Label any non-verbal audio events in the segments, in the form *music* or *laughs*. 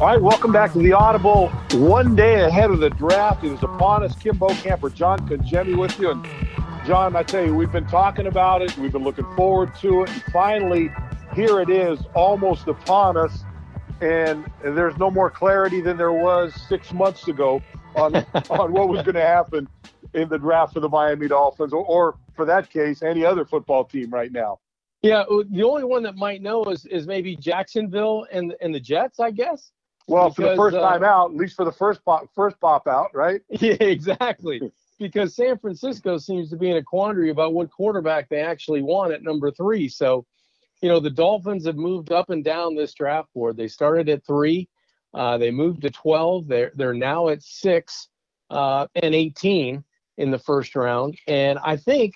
All right, welcome back to the Audible. One day ahead of the draft is upon us. Kim Bokamper, John Congemi with you. And John, I tell you, we've been talking about it. We've been looking forward to it. And finally, here it is, almost upon us. And there's no more clarity than there was six months ago on, *laughs* on what was going to happen in the draft for the Miami Dolphins, or, or for that case, any other football team right now. Yeah, the only one that might know is, is maybe Jacksonville and and the Jets, I guess. Well, because, for the first uh, time out, at least for the first pop, first pop out, right? *laughs* Yeah, exactly. because San Francisco seems to be in a quandary about what quarterback they actually want at number three. So, you know, the Dolphins have moved up and down this draft board. They started at three, uh, they moved to twelve. They're they're now at six uh, and eighteen in the first round. And I think,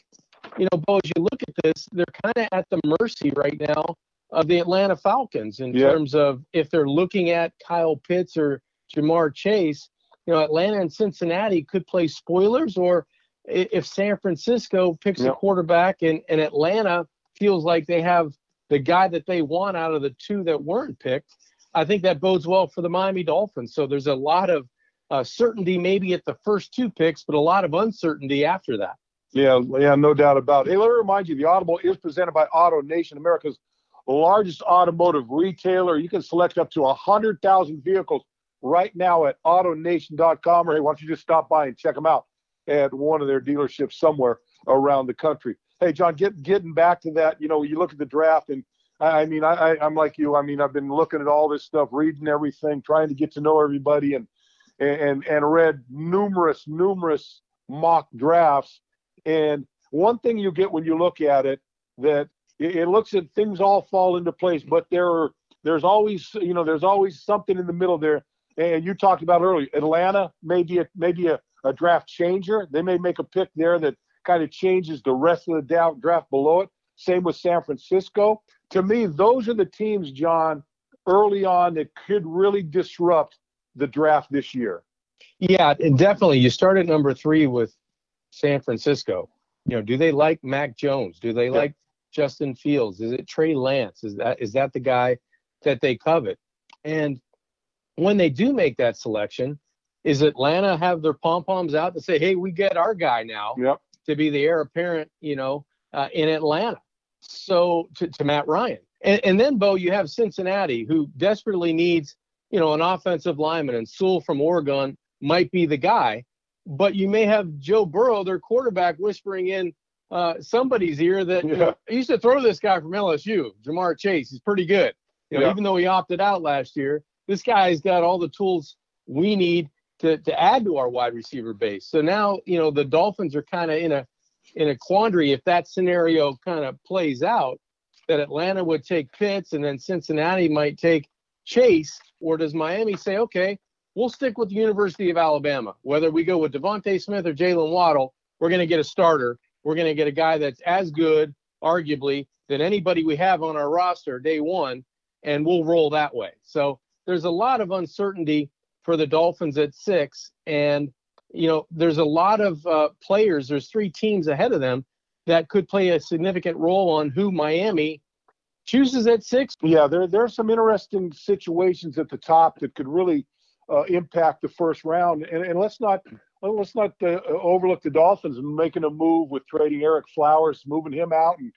you know, Bo, as you look at this, they're kind of at the mercy right now of the Atlanta Falcons in terms of if they're looking at Kyle Pitts or Ja'Marr Chase. You know, Atlanta and Cincinnati could play spoilers, or if San Francisco picks a quarterback and, and Atlanta feels like they have the guy that they want out of the two that weren't picked, I think that bodes well for the Miami Dolphins. So there's a lot of uh, certainty maybe at the first two picks, but a lot of uncertainty after that. Yeah, yeah, no doubt about it. Hey, let me remind you, the Audible is presented by AutoNation, America's largest automotive retailer. You can select up to 100,000 vehicles right now at AutoNation.com, or hey, why don't you just stop by and check them out at one of their dealerships somewhere around the country. Hey, John, get, getting back to that, you know, you look at the draft, and I, I mean, I, I, I'm like you. I mean, I've been looking at all this stuff, reading everything, trying to get to know everybody, and and and read numerous, numerous mock drafts. And one thing you get when you look at it that it, it looks at things all fall into place, but there are there's always you know there's always something in the middle there. And you talked about earlier, Atlanta may be a, maybe a, a draft changer. They may make a pick there that kind of changes the rest of the draft below it. Same with San Francisco. To me, those are the teams, John, early on that could really disrupt the draft this year. Yeah, definitely. You start at number three with San Francisco. You know, do they like Mac Jones? Do they like Justin Fields? Is it Trey Lance? Is that is that the guy that they covet? And when they do make that selection, is Atlanta have their pom poms out to say, "Hey, we get our guy now yep. to be the heir apparent," you know, uh, in Atlanta. So to, to Matt Ryan, and, and then Bo, you have Cincinnati, who desperately needs, you know, an offensive lineman, and Sewell from Oregon might be the guy. But you may have Joe Burrow, their quarterback, whispering in uh, somebody's ear that yeah. you know, used to throw this guy from LSU, Ja'Marr Chase. He's pretty good. You know, yeah. even though he opted out last year, this guy's got all the tools we need to, to add to our wide receiver base. So now, you know, the Dolphins are kind of in a in a quandary if that scenario kind of plays out, that Atlanta would take Pitts and then Cincinnati might take Chase, or does Miami say, okay, we'll stick with the University of Alabama, whether we go with DeVonta Smith or Jaylen Waddle, we're going to get a starter we're going to get a guy that's as good, arguably, than anybody we have on our roster day one, and we'll roll that way. So there's a lot of uncertainty for the Dolphins at six, and you know there's a lot of uh, players. There's three teams ahead of them that could play a significant role on who Miami chooses at six. Yeah, there there are some interesting situations at the top that could really uh, impact the first round, and, and let's not well, let's not uh, overlook the Dolphins making a move with trading Ereck Flowers, moving him out, and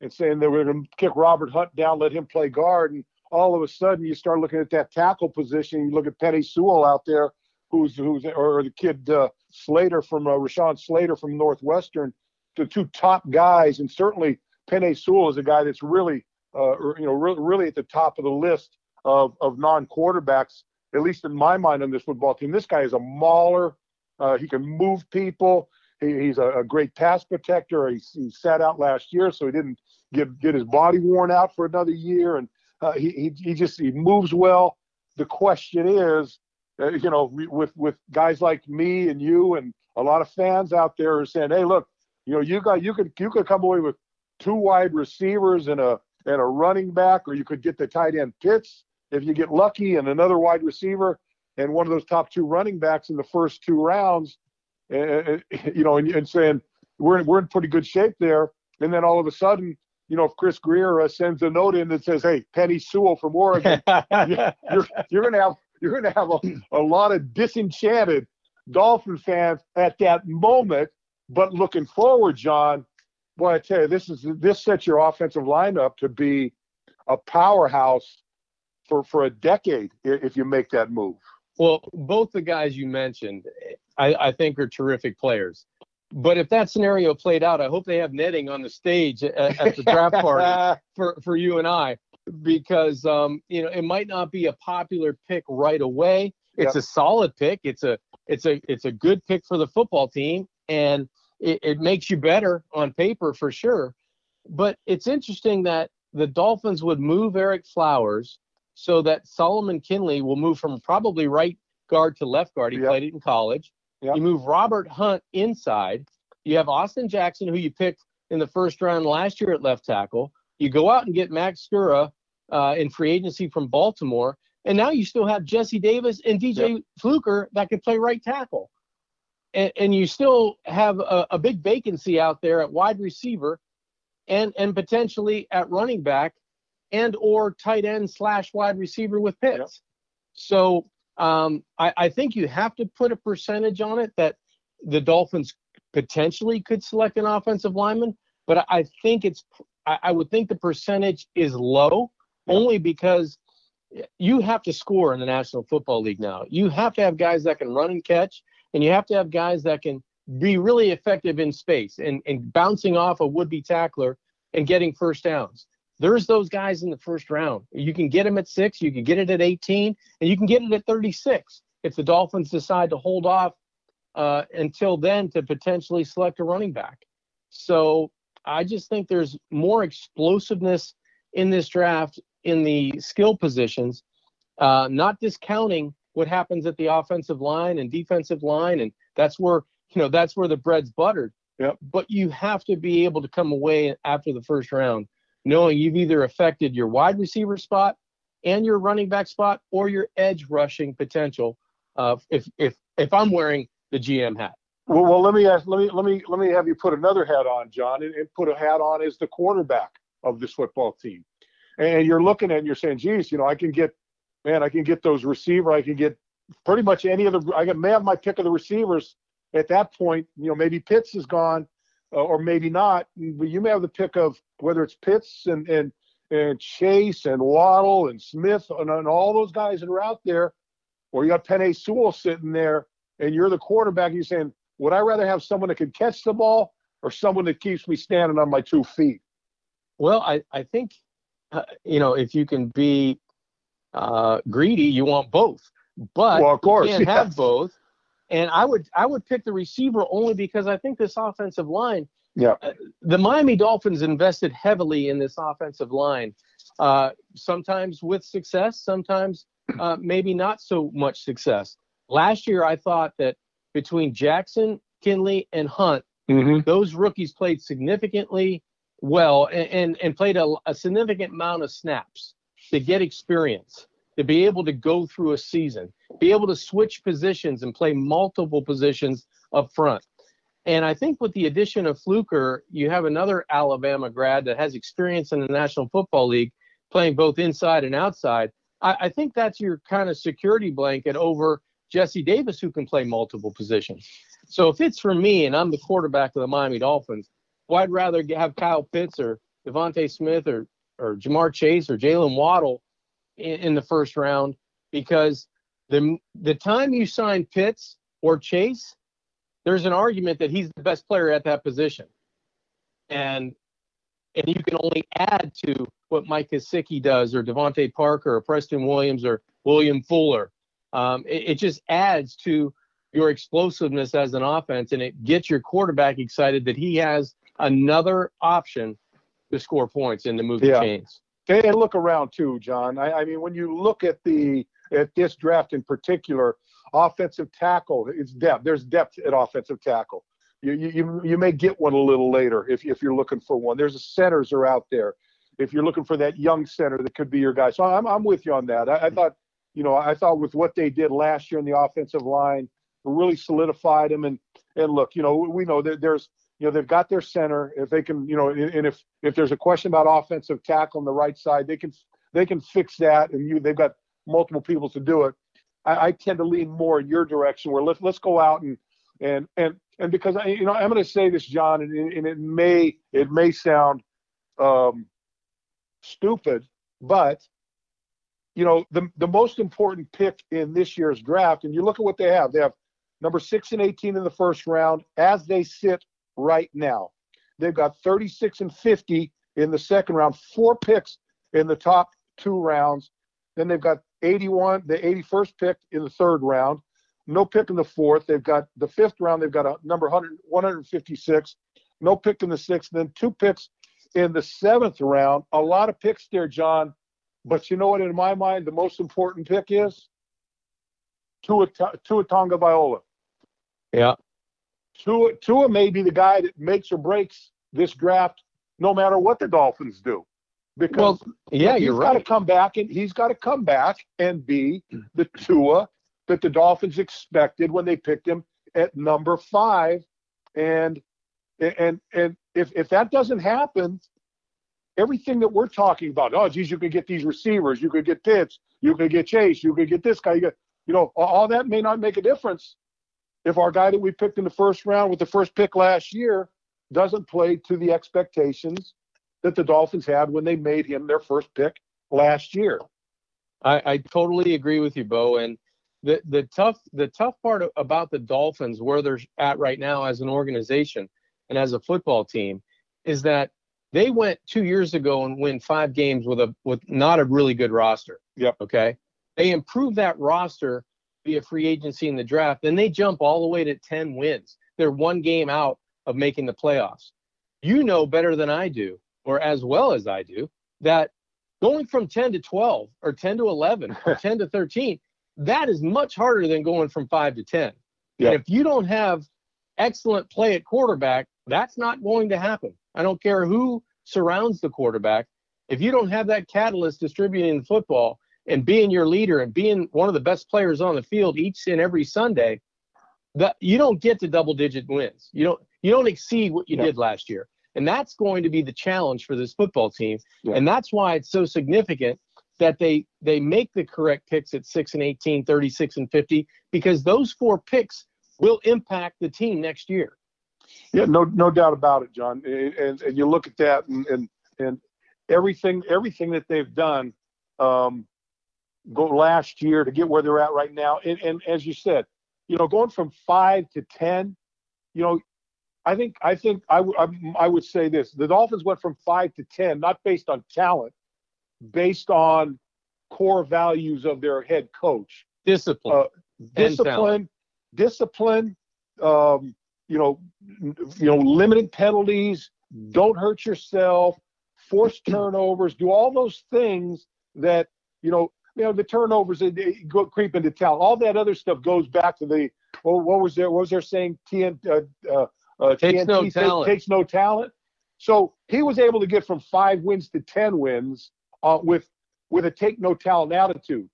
and saying they were going to kick Robert Hunt down, let him play guard, and all of a sudden you start looking at that tackle position. You look at Penei Sewell out there, who's who's or the kid uh, Slater from uh, Rashawn Slater from Northwestern, the two top guys, and certainly Penei Sewell is a guy that's really uh, you know re- really at the top of the list of of non quarterbacks, at least in my mind on this football team. This guy is a mauler. Uh, he can move people. He, he's a, a, great pass protector. He, he, sat out last year, so he didn't get get his body worn out for another year. And uh, he, he just he moves well. The question is, uh, you know, with with guys like me and you and a lot of fans out there are saying, hey, look, you know, you got you could you could come away with two wide receivers and a and a running back, or you could get the tight end Pitts if you get lucky and another wide receiver and one of those top two running backs in the first two rounds, uh, you know, and, and, saying we're we're in pretty good shape there, and then all of a sudden, you know, if Chris Grier uh, sends a note in that says, "Hey, Penei Sewell from Oregon, *laughs* you're you're going to have you're to have a, a lot of disenchanted Dolphin fans at that moment. But looking forward, John, boy, I tell you, this is this sets your offensive lineup to be a powerhouse for for a decade if you make that move. Well, both the guys you mentioned, I, I think are terrific players. But if that scenario played out, I hope they have netting on the stage at, at the draft *laughs* party for, for you and I, because um, you know it might not be a popular pick right away. It's yep. a solid pick. It's a it's a it's a good pick for the football team, and it, it makes you better on paper for sure. But it's interesting that the Dolphins would move Ereck Flowers so that Solomon Kindley will move from probably right guard to left guard. He yep. played it in college. Yep. You move Robert Hunt inside. You have Austin Jackson, who you picked in the first round last year at left tackle. You go out and get Matt Skura uh, in free agency from Baltimore. And now you still have Jesse Davis and DJ yep. Fluker that could play right tackle. And, and you still have a, a, big vacancy out there at wide receiver and, and potentially at running back and or tight end slash wide receiver with Pitts. Yep. So um, I, I think you have to put a percentage on it that the Dolphins potentially could select an offensive lineman, but I think it's I, I would think the percentage is low only because you have to score in the National Football League now. You have to have guys that can run and catch, and you have to have guys that can be really effective in space and, and bouncing off a would-be tackler and getting first downs there's those guys in the first round. You can get them at six, you can get it at 18, and you can get it at 36 if the Dolphins decide to hold off uh, until then to potentially select a running back. So I just think there's more explosiveness in this draft in the skill positions, uh, not discounting what happens at the offensive line and defensive line, and that's where you know that's where the bread's buttered. Yep. But you have to be able to come away after the first round knowing you've either affected your wide receiver spot and your running back spot or your edge rushing potential. Uh, if if if I'm wearing the GM hat. Well, well, let me ask, let me let me let me have you put another hat on, John, and, and put a hat on as the quarterback of this football team. And you're looking at and you're saying, geez, you know, I can get, man, I can get those receiver, I can get pretty much any of the, I got may have my pick of the receivers at that point. You know, maybe Pitts is gone, or maybe not. But you may have the pick of whether it's Pitts and and and Chase and Waddle and Smith and, and all those guys that are out there, or you got Penei Sewell sitting there, and you're the quarterback. And You're saying, would I rather have someone that can catch the ball or someone that keeps me standing on my two feet? Well, I I think uh, you know if you can be uh, greedy, you want both. But well, of course, you can't yes. have both. And I would I would pick the receiver only because I think this offensive line. Yeah. Uh, the Miami Dolphins invested heavily in this offensive line. Uh, sometimes with success, sometimes uh, maybe not so much success. Last year, I thought that between Jackson, Kindley, and Hunt, mm-hmm. those rookies played significantly well and, and, and played a, a significant amount of snaps to get experience to be able to go through a season, be able to switch positions and play multiple positions up front. And I think with the addition of Fluker, you have another Alabama grad that has experience in the National Football League, playing both inside and outside. I, I think that's your kind of security blanket over Jesse Davis, who can play multiple positions. So if it's for me and I'm the quarterback of the Miami Dolphins, well, I'd rather have Kyle Pitts or DeVonta Smith or or Ja'Marr Chase or Jaylen Waddle in, in the first round because the the time you sign Pitts or Chase, there's an argument that he's the best player at that position, and and you can only add to what Mike Gesicki does, or DeVante Parker, or Preston Williams, or William Fuller. Um, it, it just adds to your explosiveness as an offense, and it gets your quarterback excited that he has another option to score points and to move yeah. the chains. And look around too, John. I, I mean, when you look at the at this draft in particular, offensive tackle, it's depth. There's depth at offensive tackle. You, you, you may get one a little later if, if you're looking for one. There's a centers are out there. If you're looking for that young center that could be your guy. So I'm, I'm with you on that. I, I thought, you know, I thought with what they did last year in the offensive line, really solidified them. And, and look, you know, we know that there's, you know they've got their center. If they can, you know, and if if there's a question about offensive tackle on the right side, they can they can fix that, and you they've got multiple people to do it. I, I tend to lean more in your direction where let's let's go out and and and and because I, you know I'm going to say this, John, and, and it may it may sound um, stupid, but you know the the most important pick in this year's draft, and you look at what they have. They have number six and 18 in the first round as they sit right now. They've got 36 and 50 in the second round, four picks in the top two rounds. Then they've got 81, the 81st pick in the third round. No pick in the fourth. They've got the fifth round. They've got a number 100, 156. No pick in the sixth. Then two picks in the seventh round. A lot of picks there, John. But you know what? In my mind, the most important pick is Tua, Tua Tagovailoa. Yeah. Tua, Tua may be the guy that makes or breaks this draft, no matter what the Dolphins do because well, yeah, you're right. got to come back and he's got to come back and be the Tua that the Dolphins expected when they picked him at number five. And and and if if that doesn't happen, everything that we're talking about, oh geez, you could get these receivers, you could get Pitts, you could get Chase, you could get this guy, you get you know, all that may not make a difference if our guy that we picked in the first round with the first pick last year doesn't play to the expectations that the Dolphins had when they made him their first pick last year. I, I totally agree with you, Bo. And the the tough the tough part about the Dolphins, where they're at right now as an organization and as a football team, is that they went two years ago and win five games with a with not a really good roster. Yep. Okay. They improved that roster via free agency in the draft, and they jump all the way to ten wins. They're one game out of making the playoffs. You know better than I do or as well as I do, that going from 10 to 12 or 10 to 11 or *laughs* 10 to 13, that is much harder than going from 5 to 10. Yep. And if you don't have excellent play at quarterback, that's not going to happen. I don't care who surrounds the quarterback. If you don't have that catalyst distributing the football and being your leader and being one of the best players on the field each and every Sunday, that you don't get to double digit wins. You don't you don't exceed what you did last year. And that's going to be the challenge for this football team. Yeah. And that's why it's so significant that they they make the correct picks at 6 and 18, 36 and 50 because those four picks will impact the team next year. Yeah, no no doubt about it, John. And and you look at that and and, and everything everything that they've done um, go last year to get where they're at right now. And, and as you said, you know, going from five to ten, you know, I think I think I, w- I would say this: the Dolphins went from five to ten, not based on talent, based on core values of their head coach. Discipline. Uh, discipline. Discipline. Um, you know, you know, limited penalties. Don't hurt yourself. Force turnovers. Do all those things that you know. You know the turnovers they go creep into talent. All that other stuff goes back to the well, what was there? What was there saying? TN, uh, uh, uh, takes TNT no talent. Takes no talent. So he was able to get from five wins to ten wins uh, with with a take no talent attitude.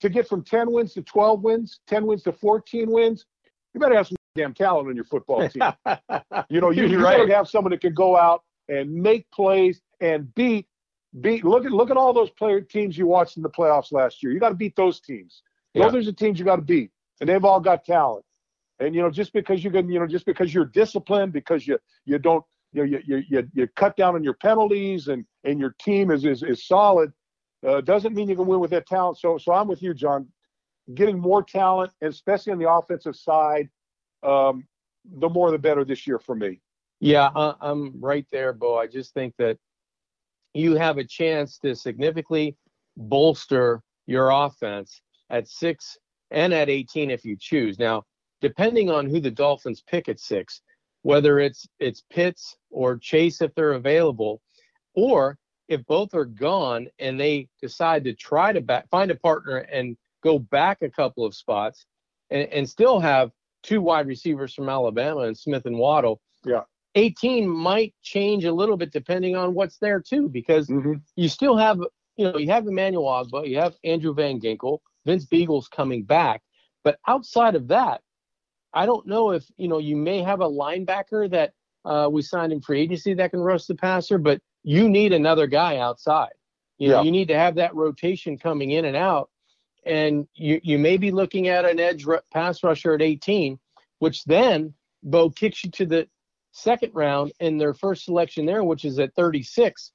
To get from ten wins to twelve wins, ten wins to fourteen wins, you better have some damn talent on your football team. *laughs* you know, you, you right. better have someone that can go out and make plays and beat beat. Look at look at all those player teams you watched in the playoffs last year. You got to beat those teams. Those are the teams you got to beat, and they've all got talent. And you know, just because you can, you know, just because you're disciplined, because you you don't, you know, you you you cut down on your penalties, and and your team is is is solid, uh, doesn't mean you can win with that talent. So so I'm with you, John. Getting more talent, especially on the offensive side, um, the more the better this year for me. Yeah, I'm right there, Bo. I just think that you have a chance to significantly bolster your offense at six and at 18 if you choose. Now, depending on who the Dolphins pick at six, whether it's it's Pitts or Chase if they're available, or if both are gone and they decide to try to back, find a partner and go back a couple of spots and, and still have two wide receivers from Alabama and Smith and Waddle. Yeah. 18 might change a little bit depending on what's there too, because mm-hmm. you still have, you know, you have Emmanuel Ogbah, you have Andrew Van Ginkel, Vince Biegel's coming back. But outside of that, I don't know if you know you may have a linebacker that uh, we signed in free agency that can rush the passer, but you need another guy outside. You know, yeah. you need to have that rotation coming in and out. and you you may be looking at an edge pass rusher at 18, which then Bo kicks you to the second round in their first selection there, which is at 36.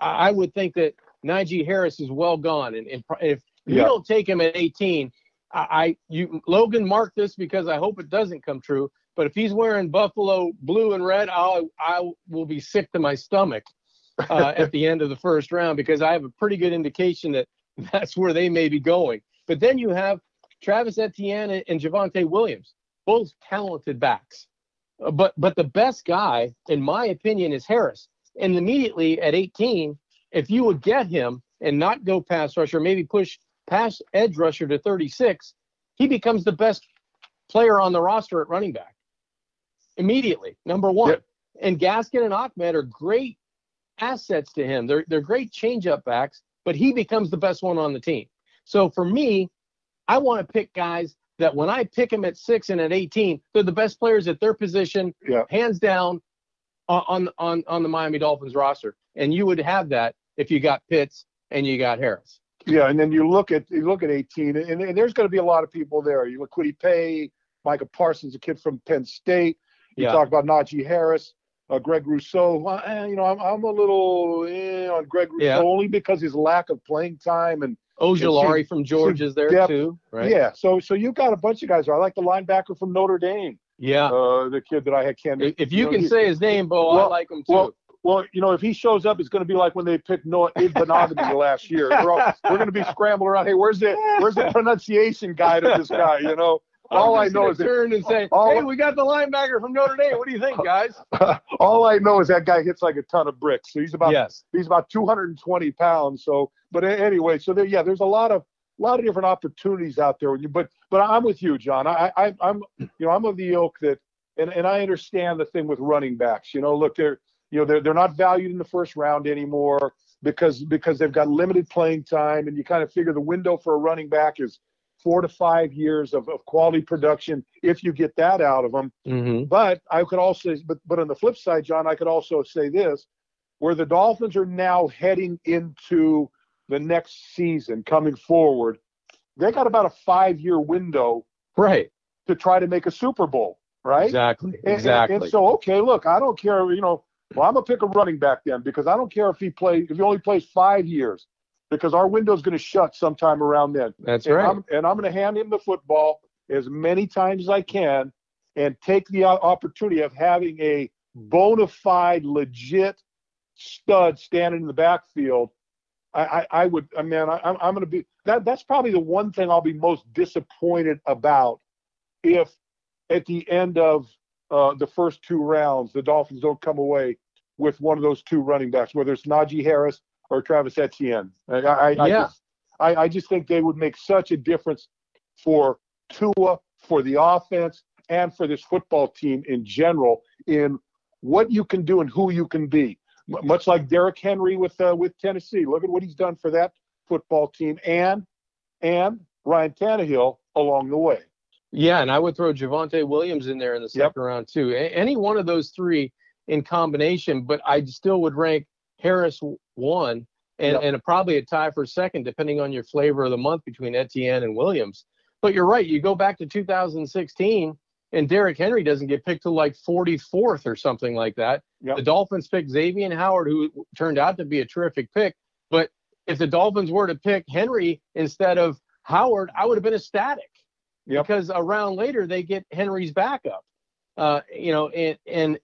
I, I would think that Najee Harris is well gone, and, and if you yeah. don't take him at 18, I, I you Logan mark this because I hope it doesn't come true. But if he's wearing Buffalo blue and red, I'll I will be sick to my stomach uh, at the end of the first round because I have a pretty good indication that that's where they may be going. But then you have Travis Etienne and Javonte Williams, both talented backs. But but the best guy, in my opinion, is Harris. And immediately at 18, if you would get him and not go pass rusher, maybe push pass edge rusher to 36, he becomes the best player on the roster at running back immediately. Number one. Yep. And Gaskin and Ahmed are great assets to him. They're they're great changeup backs, but he becomes the best one on the team. So for me, I want to pick guys that when I pick them at six and at 18, they're the best players at their position, yeah. hands down, on on on the Miami Dolphins roster. And you would have that if you got Pitts and you got Harris. Yeah, and then you look at you look at 18, and, and there's going to be a lot of people there. You look Kwity Paye, Micah Parsons, a kid from Penn State. You yeah. talk about Najee Harris uh, Greg Rousseau. Uh, you know, I'm, I'm a little eh, on Greg Rousseau yeah. only because his lack of playing time and Ojulari from George is there depth. too, right? Yeah. So so you've got a bunch of guys. I like the linebacker from Notre Dame. Yeah. Uh, the kid that I had can. If you, you know, can say his name, Bo, well, I like him too. Well, well, you know, if he shows up, it's going to be like when they picked Noah Igbinoghene last year. We're, all, we're going to be scrambling around. Hey, where's the where's the *laughs* pronunciation guide of this guy? You know, all I know is turn and say, all, "Hey, we got the linebacker from Notre Dame. What do you think, *laughs* guys?" *laughs* all I know is that guy hits like a ton of bricks. So he's about yes. he's about 220 pounds. So, but anyway, so there, yeah, there's a lot of a lot of different opportunities out there. But but I'm with you, John. I, I I'm you know I'm of the ilk that, and and I understand the thing with running backs. You know, look, they're you know they're they're not valued in the first round anymore because because they've got limited playing time, and you kind of figure the window for a running back is four to five years of, of quality production if you get that out of them. Mm-hmm. But I could also, but but on the flip side, John, I could also say this: where the Dolphins are now heading into the next season, coming forward, they got about a five-year window, right, to try to make a Super Bowl, right? Exactly. And, exactly. And, and so, okay, look, I don't care, you know. Well, I'm gonna pick a running back then because I don't care if he plays if he only plays five years because our window's going to shut sometime around then. That's and right. I'm, and I'm going to hand him the football as many times as I can and take the opportunity of having a bona fide, legit stud standing in the backfield. I, I, I would, I mean, I, I'm, I'm going to be that. That's probably the one thing I'll be most disappointed about if at the end of uh, the first two rounds the Dolphins don't come away with one of those two running backs, whether it's Najee Harris or Travis Etienne. I, I, yeah. I, just, I, I just think they would make such a difference for Tua, for the offense, and for this football team in general in what you can do and who you can be. M- much like Derrick Henry with uh, with Tennessee. Look at what he's done for that football team and and Ryan Tannehill along the way. Yeah, and I would throw Javonte Williams in there in the second yep. round too. A- any one of those three in combination, but I still would rank Harris won, and, yep. and probably a tie for second, depending on your flavor of the month between Etienne and Williams. But you're right. You go back to 2016, and Derrick Henry doesn't get picked till like 44th or something like that. Yep. The Dolphins pick Xavier Howard, who turned out to be a terrific pick. But if the Dolphins were to pick Henry instead of Howard, I would have been ecstatic. Yep. Because a round later they get Henry's backup. Uh, you know, and and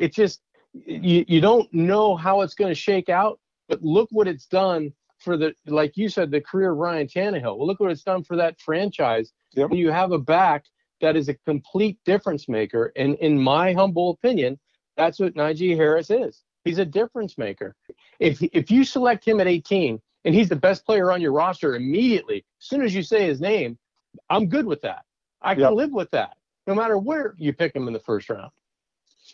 it just you, you don't know how it's going to shake out, but look what it's done for the, like you said, the career of Ryan Tannehill. Well, look what it's done for that franchise. Yep. You have a back that is a complete difference maker, and in my humble opinion, that's what Najee Harris is. He's a difference maker. If if you select him at 18 and he's the best player on your roster immediately, as soon as you say his name, I'm good with that. I can yep. live with that, no matter where you pick him in the first round.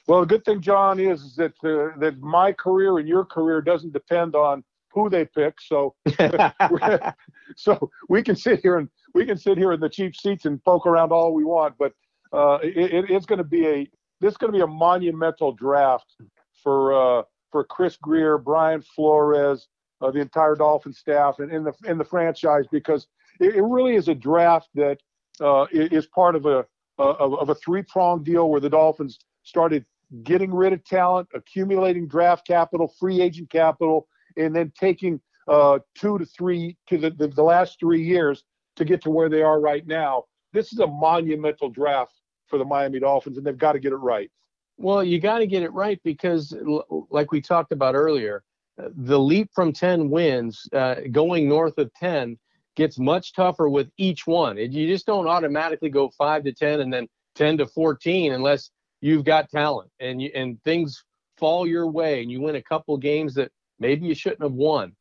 Well, the good thing, John, is is that uh, that my career and your career doesn't depend on who they pick. So, *laughs* *laughs* so we can sit here and we can sit here in the cheap seats and poke around all we want. But uh, it, it's going to be a this is going to be a monumental draft for uh, for Chris Grier, Brian Flores, uh, the entire Dolphin staff, and in the in the franchise because it, it really is a draft that uh, is part of a of, of a three pronged deal where the Dolphins started getting rid of talent, accumulating draft capital, free agent capital, and then taking uh, two to three to the, the, the last three years to get to where they are right now. This is a monumental draft for the Miami Dolphins, and they've got to get it right. Well, you got to get it right because, like we talked about earlier, the leap from 10 wins, uh, going north of 10, gets much tougher with each one. You just don't automatically go 5 to 10 and then 10 to 14 unless you've got talent and you, and things fall your way and you win a couple games that maybe you shouldn't have won.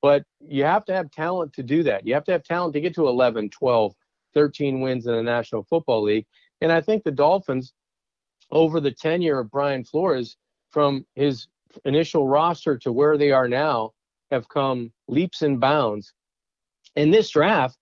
But you have to have talent to do that. You have to have talent to get to 11, 12, 13 wins in the National Football League. And I think the Dolphins, over the tenure of Brian Flores, from his initial roster to where they are now, have come leaps and bounds. In this draft,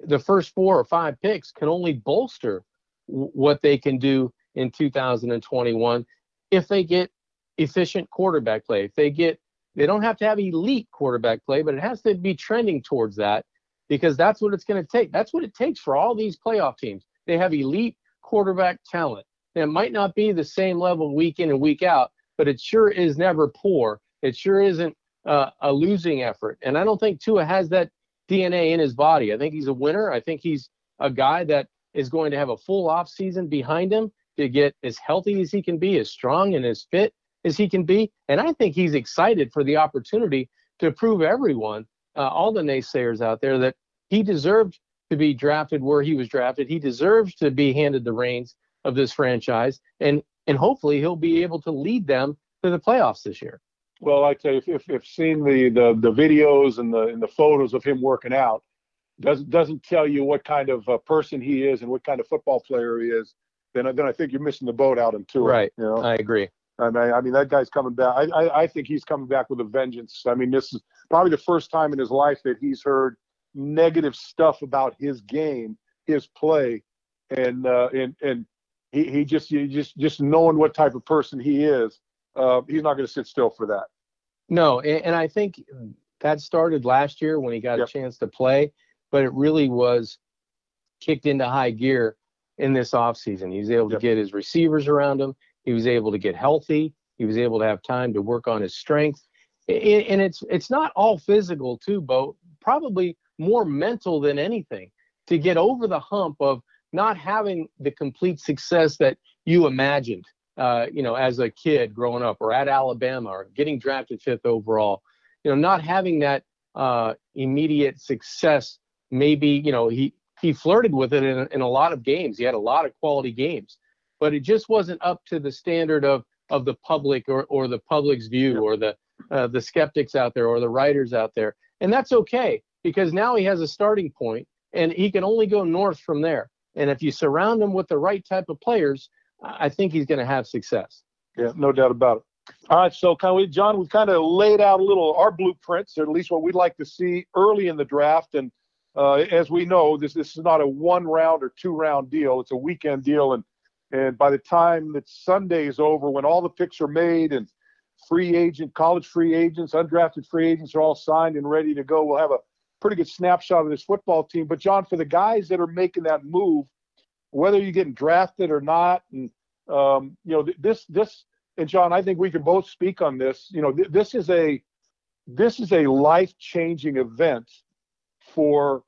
the first four or five picks can only bolster what they can do in 2021 if they get efficient quarterback play. If they get, they don't have to have elite quarterback play, but it has to be trending towards that because that's what it's going to take. That's what it takes for all these playoff teams. They have elite quarterback talent. It might not be the same level week in and week out, but it sure is never poor. It sure isn't uh, a losing effort. And I don't think Tua has that DNA in his body. I think he's a winner. I think he's a guy that is going to have a full off season behind him to get as healthy as he can be, as strong and as fit as he can be. And I think he's excited for the opportunity to prove everyone, uh, all the naysayers out there, that he deserved to be drafted where he was drafted. He deserves to be handed the reins of this franchise, and and hopefully he'll be able to lead them to the playoffs this year. Well, I tell you, if, if, if seeing the, the the videos and the and the photos of him working out doesn't doesn't tell you what kind of a person he is and what kind of football player he is, then then I think you're missing the boat out in Tua. Right. You know? I agree. I mean, I mean that guy's coming back. I, I I think he's coming back with a vengeance. I mean, this is probably the first time in his life that he's heard negative stuff about his game, his play, and uh, and and he, he just he just just knowing what type of person he is, uh, he's not going to sit still for that. No, and, and, I think that started last year when he got yep. a chance to play, but it really was kicked into high gear in this offseason. He was able to get his receivers around him. He was able to get healthy. He was able to have time to work on his strength. And it's it's not all physical too, Bo. Probably more mental than anything to get over the hump of not having the complete success that you imagined, uh, you know, as a kid growing up or at Alabama or getting drafted fifth overall. You know, not having that uh, immediate success. Maybe you know he he flirted with it in, in a lot of games. He had a lot of quality games, but it just wasn't up to the standard of of the public or or the public's view or the uh, the skeptics out there or the writers out there. And that's okay because now he has a starting point and he can only go north from there. And if you surround him with the right type of players, I think he's going to have success. Yeah, no doubt about it. All right, so kind of, John, we've kind of laid out a little our blueprints, or at least what we'd like to see early in the draft. And uh, as we know, this this is not a one round or two round deal; it's a weekend deal. And and by the time that Sunday is over, when all the picks are made and free agent, college free agents, undrafted free agents are all signed and ready to go, we'll have a pretty good snapshot of this football team. But John, for the guys that are making that move, whether you're getting drafted or not, and um, you know this this and John, I think we can both speak on this. You know, th- this is a this is a life changing event for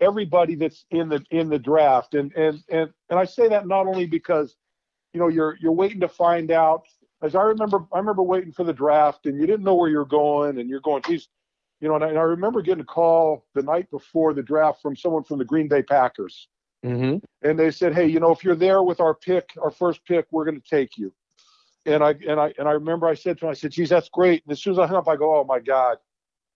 everybody that's in the in the draft, and and and and I say that not only because you know you're you're waiting to find out. As I remember, I remember waiting for the draft, and you didn't know where you're going, and you're going, geez, you know, and I, and I, remember getting a call the night before the draft from someone from the Green Bay Packers. Mm-hmm. And they said, hey, you know, if you're there with our pick, our first pick, we're going to take you. And I and I and I remember I said to him, I said, geez, that's great. And as soon as I hung up, I go, oh my God,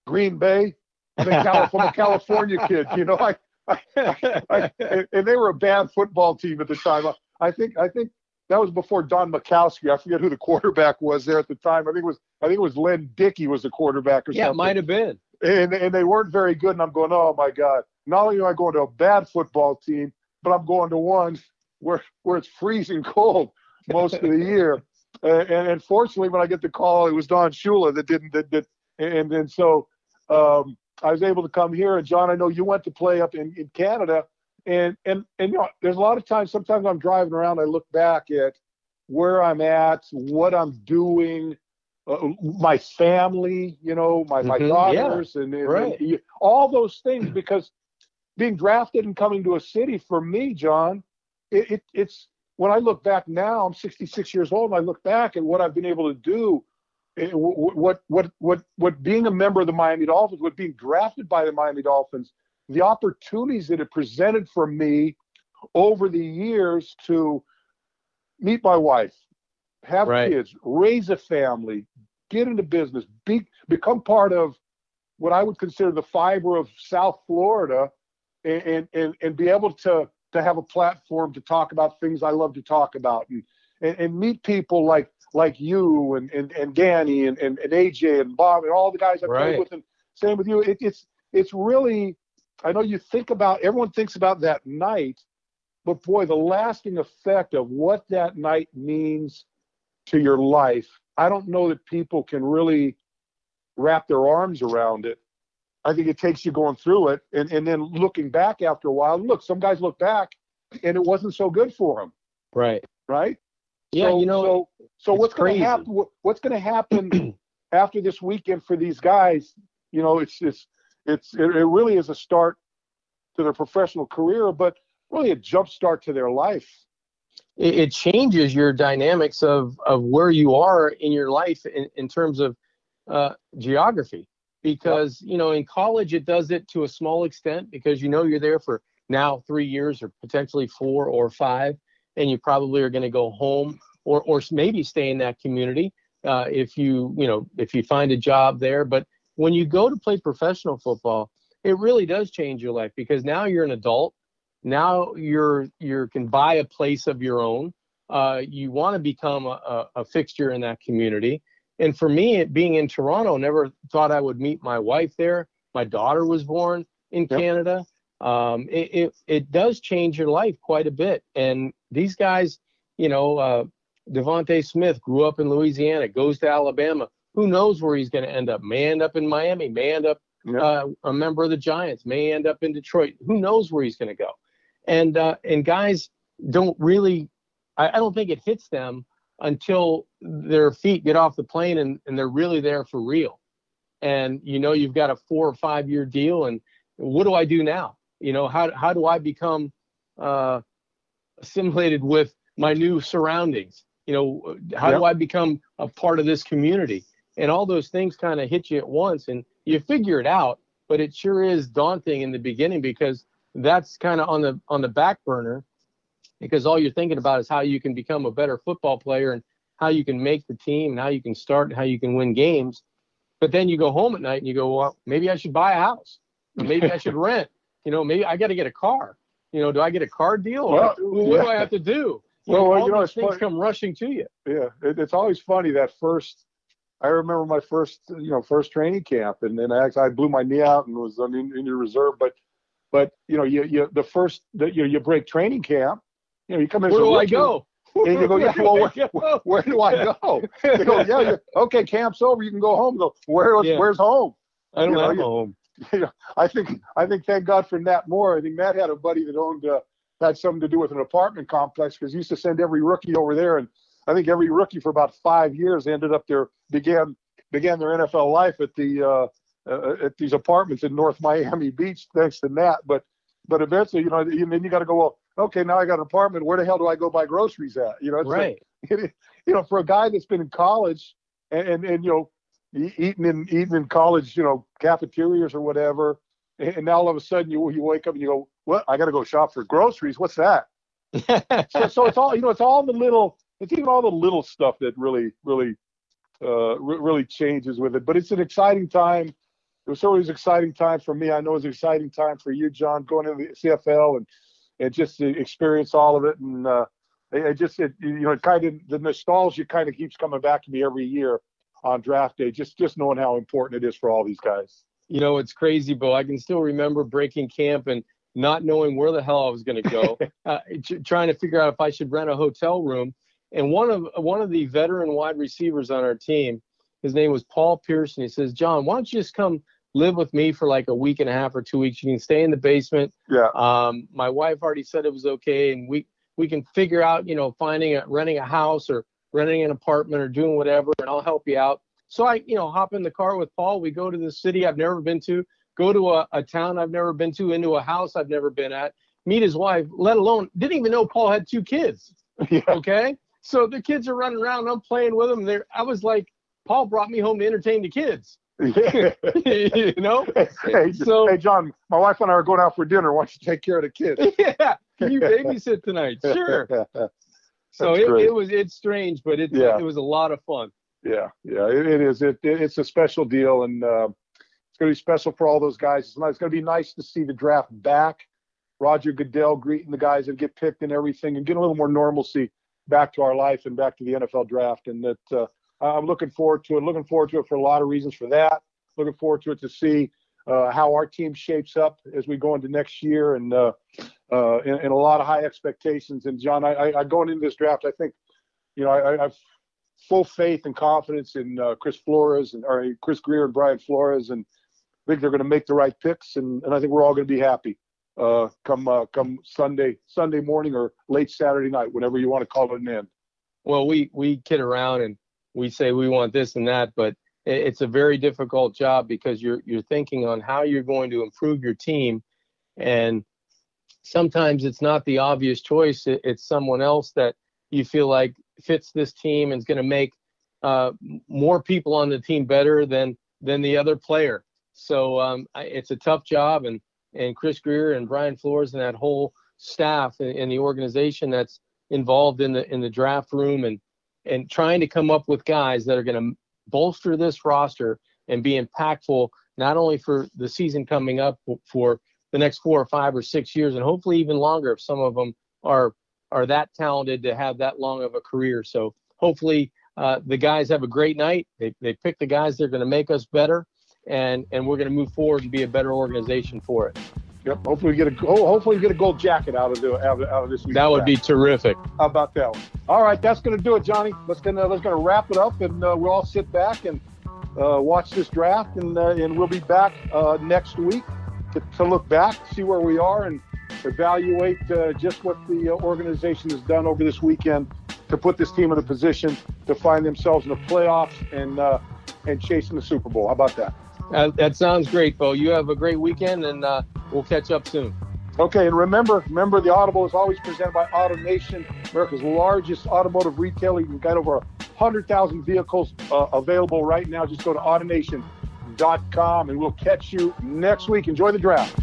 Green Bay. I'm, I'm a California kid, you know. *laughs* I, I, I, and they were a bad football team at the time. I think I think that was before Don Majkowski. I forget who the quarterback was there at the time. I think it was I think it was Lynn Dickey was the quarterback or yeah, something. Yeah, it might have been. And and they weren't very good. And I'm going, oh my God! Not only am I going to a bad football team, but I'm going to one where where it's freezing cold most of the *laughs* year. And, and unfortunately, when I get the call, it was Don Shula that didn't that, that and and so um, I was able to come here. And John, I know you went to play up in, in Canada, and and and you know, there's a lot of times. Sometimes I'm driving around, I look back at where I'm at, what I'm doing, uh, my family, you know, my my Mhm, daughters, and, and- right. and all those things. Because being drafted and coming to a city for me, John, it, it it's when I look back now, I'm 66 years old, and I look back at what I've been able to do. Eh, wh- wh- What what what what being a member of the Miami Dolphins, what being drafted by the Miami Dolphins, the opportunities that it presented for me over the years to meet my wife, have Right. kids, raise a family, get into business, be become part of what I would consider the fiber of South Florida, and and and, and be able to to have a platform to talk about things I love to talk about, and and, and meet people like like you and and, and Danny and, and and AJ and Bob and all the guys I played Right. with, and same with you. It, it's it's really I know you think about everyone thinks about that night, but boy, the lasting effect of what that night means to your life, I don't know that people can really wrap their arms around it. I think it takes you going through it and, and then looking back after a while. Look, some guys look back and it wasn't so good for them, Right. right? Yeah, so, you know, so, so what's going to happen? What's going to happen after this weekend for these guys? You know, it's it's it's it, it really is a start to their professional career, but really a jump start to their life. it, it changes your dynamics of of where you are in your life in, in terms of uh, geography because you know in college it does it to a small extent because you know you're there for now three years or potentially four or five and you probably are going to go home or or maybe stay in that community uh, if you you know if you find a job there. But when you go to play professional football it really does change your life because now you're an adult. Now you're you can buy a place of your own. Uh, you want to become a, a, fixture in that community. And for me it, being in toronto never thought i would meet my wife there. My daughter was born in Yep. canada um, it, it, it does change your life quite a bit and these guys you know uh, devonte smith grew up in louisiana goes to alabama who knows where he's going to end up may end up in miami may end up Yeah. uh, a member of the Giants, may end up in Detroit. Who knows where he's going to go? And uh, and guys don't really, I, I don't think it hits them until their feet get off the plane and, and they're really there for real. And you know you've got a four or five year deal, and what do I do now? You know how how do I become uh, assimilated with my new surroundings? You know how do I become a part of this community? And all those things kind of hit you at once, and you figure it out. But it sure is daunting in the beginning because that's kind of on the on the back burner because all you're thinking about is how you can become a better football player and how you can make the team and how you can start and how you can win games. But then you go home at night and you go, well, maybe I should buy a house. Maybe I should *laughs* rent. You know, maybe I got to get a car. You know, do I get a car deal? Or Well, what do. I have to do? You Well, know, all you know, these things funny- come rushing to you. Yeah, it, it's always funny that first. I remember my first, you know, first training camp, and then I actually I blew my knee out and was on in, in your reserve. But, but you know, you you the first that you you break training camp, you know, you come in. Where do I go? And you go, *laughs* yeah, well, where, where do I go? They go, yeah, yeah, okay, camp's over. You can go home. Go, where, Yeah. where's home? I don't you know, have you- a home. You *laughs* know, I think I think thank God for Nat Moore. I think Matt had a buddy that owned uh, had something to do with an apartment complex because he used to send every rookie over there, and I think every rookie for about five years ended up there began began their NFL life at the uh, uh, at these apartments in North Miami Beach, thanks to Nat. But but eventually, you know, and then you got to go. Well, okay, now I got an apartment. Where the hell do I go buy groceries at? You know, it's like- Right. *laughs* you know, for a guy that's been in college and, and, and you know, eating in eating in college, you know, cafeterias or whatever, and, and now all of a sudden you you wake up and you go, what? I got to go shop for groceries. What's that? *laughs* So, so it's all you know. It's all the little. It's even all the little stuff that really, really, uh, re- really changes with it. But it's an exciting time. It was always an exciting time for me. I know it was an exciting time for you, John, going into the CFL and and just to experience all of it. And uh, it, it just, it, you know, it kind of the nostalgia kind of keeps coming back to me every year on draft day. Just just knowing how important it is for all these guys. you know, it's crazy, Bo. I can still remember breaking camp and not knowing where the hell I was going to go, *laughs* uh, t- trying to figure out if I should rent a hotel room. And one of one of the veteran wide receivers on our team, his name was Paul Pearson. He says, "John, why don't you just come live with me for like a week and a half or two weeks. You can stay in the basement. Yeah. Um, my wife already said it was okay, and we we can figure out, you know, finding a renting a house or renting an apartment or doing whatever, and I'll help you out. So I, you know, hop in the car with Paul. We go to the city I've never been to, go to a, a town I've never been to, into a house I've never been at, meet his wife, let alone didn't even know Paul had two kids. *laughs* Yeah. Okay. So the kids are running around. I'm playing with them. There, I was like, Paul brought me home to entertain the kids. *laughs* you know. hey, *laughs* So- hey, John, my wife and I are going out for dinner. Why don't you take care of the kids? yeah. Can you babysit tonight? Sure. So it, it was it's strange, but it Yeah. it was a lot of fun. Yeah, yeah, it, it is. It, it- it's a special deal, and uh, it's going to be special for all those guys. It's, it's going to be nice to see the draft back. Roger Goodell greeting the guys that get picked and everything, and get a little more normalcy back to our life and back to the NFL draft. And that uh, I'm looking forward to it. Looking forward to it for a lot of reasons. For that, looking forward to it to see uh, how our team shapes up as we go into next year, and uh, uh, and, and a lot of high expectations. And John, I, I, going into this draft, I think, you know, I, I- I've full faith and confidence in uh, Chris Flores and or Chris Grier and Brian Flores, and I think they're going to make the right picks, and, and I think we're all going to be happy uh, come uh, come Sunday Sunday morning or late Saturday night, whenever you want to call it an end. Well, we we kid around and we say we want this and that, but it's a very difficult job because you're you're thinking on how you're going to improve your team, and sometimes it's not the obvious choice. It's someone else that you feel like fits this team and is going to make uh, more people on the team better than than the other player. So um, it's a tough job, and and Chris Grier and Brian Flores and that whole staff in the organization that's involved in the in the draft room and and trying to come up with guys that are going to bolster this roster and be impactful not only for the season coming up for the next four or five or six years and hopefully even longer if some of them are are that talented to have that long of a career. So hopefully uh, the guys have a great night. They, they pick the guys that are going to make us better and and we're going to move forward and be a better organization for it Yep. Hopefully we get a ho- hopefully we get a gold jacket out of the out of, out of this. that would be terrific How about that one? All right, that's going to do it, Johnny. Let's gonna let's gonna wrap it up, and uh, we'll all sit back and uh, watch this draft, and uh, and we'll be back uh, next week to, to look back, see where we are, and evaluate uh, just what the uh, organization has done over this weekend to put this team in a position to find themselves in the playoffs and uh, and chasing the Super Bowl. How about that? Uh, that sounds great, Bo. You have a great weekend, and uh, we'll catch up soon. Okay, and remember, remember the Audible is always presented by AutoNation, America's largest automotive retailer. You've got over 100,000 vehicles uh, available right now. Just go to AutoNation.com and we'll catch you next week. Enjoy the draft.